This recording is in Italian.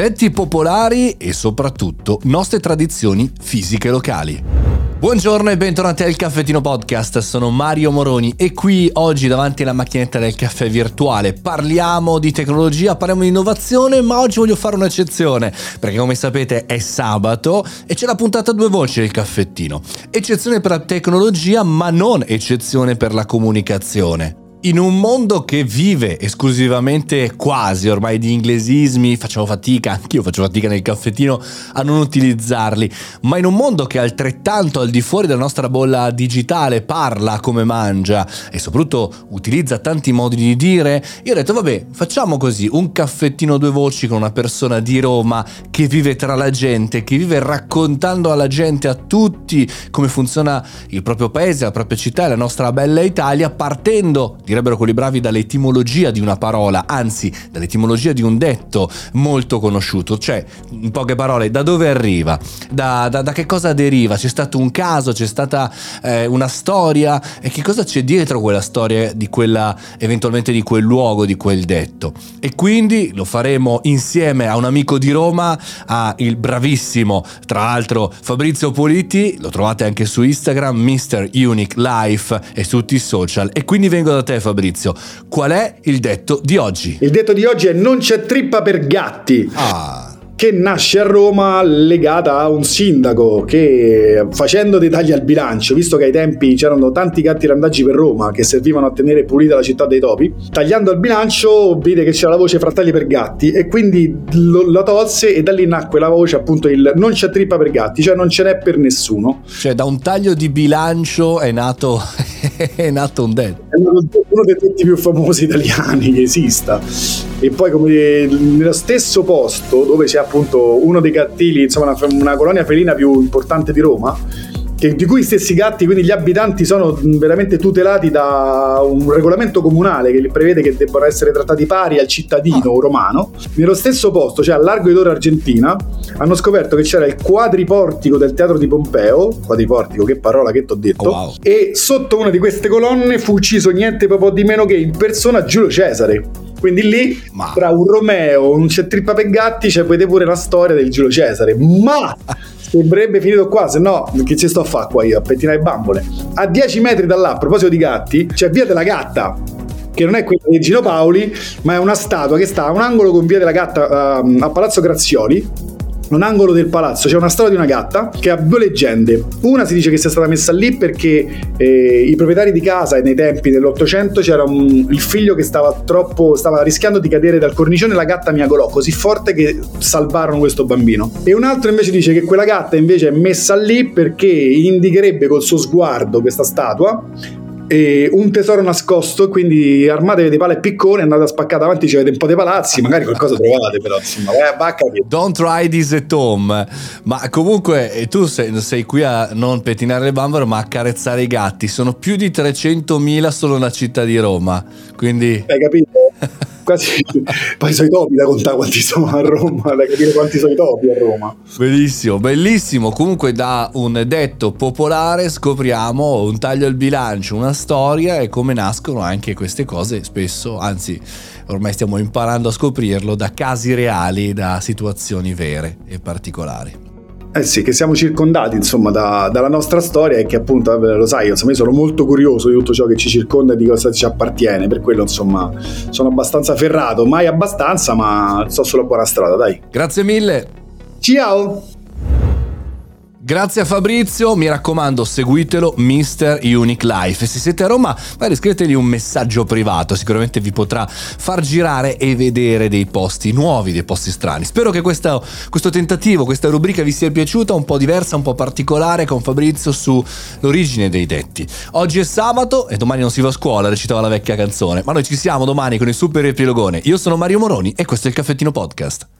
detti popolari e soprattutto nostre tradizioni fisiche locali. Buongiorno e bentornati al Caffettino Podcast, sono Mario Moroni e qui oggi davanti alla macchinetta del caffè virtuale parliamo di tecnologia, parliamo di innovazione, ma oggi voglio fare un'eccezione, perché come sapete è sabato e c'è la puntata a due voci del caffettino. Eccezione per la tecnologia, ma non eccezione per la comunicazione. In un mondo che vive esclusivamente quasi ormai di inglesismi, facciamo fatica, anch'io faccio fatica nel caffettino a non utilizzarli, ma in un mondo che altrettanto al di fuori della nostra bolla digitale parla come mangia e soprattutto utilizza tanti modi di dire, io ho detto vabbè facciamo così, un caffettino due voci con una persona di Roma che vive tra la gente, che vive raccontando alla gente, a tutti come funziona il proprio paese, la propria città e la nostra bella Italia, partendo direbbero quelli bravi, dall'etimologia di una parola, anzi dall'etimologia di un detto molto conosciuto, cioè in poche parole da dove arriva, da, da, da che cosa deriva, c'è stato un caso, c'è stata eh, una storia e che cosa c'è dietro quella storia di quella, eventualmente di quel luogo, di quel detto. E quindi lo faremo insieme a un amico di Roma, a il bravissimo, tra l'altro Fabrizio Politi, lo trovate anche su Instagram, Mr. Unique Life e su tutti i social. E quindi vengo da te Fabrizio, qual è il detto di oggi? Il detto di oggi è non c'è trippa per gatti. Ah che nasce a Roma legata a un sindaco che facendo dei tagli al bilancio, visto che ai tempi c'erano tanti gatti randaggi per Roma che servivano a tenere pulita la città dei topi, tagliando al bilancio vide che c'era la voce Fratelli per gatti e quindi lo, la tolse e da lì nacque la voce appunto il non c'è trippa per gatti, cioè non ce n'è per nessuno. Cioè da un taglio di bilancio è nato, è nato un detto. È uno dei detti più famosi italiani che esista. E poi come nello stesso posto dove c'è appunto uno dei gattili, insomma una, una colonia felina più importante di Roma, che, di cui gli stessi gatti, quindi gli abitanti, sono veramente tutelati da un regolamento comunale che prevede che debbano essere trattati pari al cittadino ah. romano. Nello stesso posto, cioè a Largo di Doro Argentina, hanno scoperto che c'era il quadriportico del teatro di Pompeo, quadriportico, che parola che ti ho detto, oh, wow. e sotto una di queste colonne fu ucciso niente proprio di meno che in persona Giulio Cesare. Quindi lì ma... tra un Romeo, un c'è trippa per gatti, c'è poi pure la storia del Giulio Cesare. Ma sembrerebbe finito qua, se no che ci sto a fare qua io a pettinare bambole. A 10 metri da là, a proposito di gatti, c'è Via della Gatta che non è quella di Gino Paoli, ma è una statua che sta a un angolo con Via della Gatta uh, a Palazzo Grazioli un angolo del palazzo c'è una storia di una gatta che ha due leggende. Una si dice che sia stata messa lì perché eh, i proprietari di casa nei tempi dell'Ottocento c'era un, il figlio che stava troppo stava rischiando di cadere dal cornicione e la gatta miagolò così forte che salvarono questo bambino. E un altro invece dice che quella gatta invece è messa lì perché indicherebbe col suo sguardo questa statua e un tesoro nascosto, quindi armatevi dei pale e piccone, andate a spaccare davanti, ci avete un po' dei palazzi, magari qualcosa trovate però, insomma, vai, vai Don't try this at home. Ma comunque eh, tu sei, sei, qui a non pettinare le bambole, ma a carezzare i gatti. Sono più di 300.000 solo nella città di Roma, quindi... Hai capito? Quasi poi sono i topi da contare quanti sono a Roma, da capire quanti sono i topi a Roma. Bellissimo, bellissimo. Comunque da un detto popolare scopriamo un taglio al bilancio, una storia e come nascono anche queste cose spesso, anzi ormai stiamo imparando a scoprirlo da casi reali, da situazioni vere e particolari. Eh sì, che siamo circondati insomma da, dalla nostra storia e che appunto, lo sai, insomma, io sono molto curioso di tutto ciò che ci circonda e di cosa ci appartiene, per quello insomma sono abbastanza ferrato, mai abbastanza, ma sto sulla buona strada, dai. Grazie mille. Ciao. Grazie a Fabrizio, mi raccomando seguitelo Mr. Unique Life se siete a Roma magari scrivetegli un messaggio privato, sicuramente vi potrà far girare e vedere dei posti nuovi, dei posti strani. Spero che questo, questo tentativo, questa rubrica vi sia piaciuta, un po' diversa, un po' particolare con Fabrizio sull'origine dei detti. Oggi è sabato e domani non si va a scuola, recitava la vecchia canzone, ma noi ci siamo domani con il super riepilogone. Io sono Mario Moroni e questo è il Caffettino Podcast.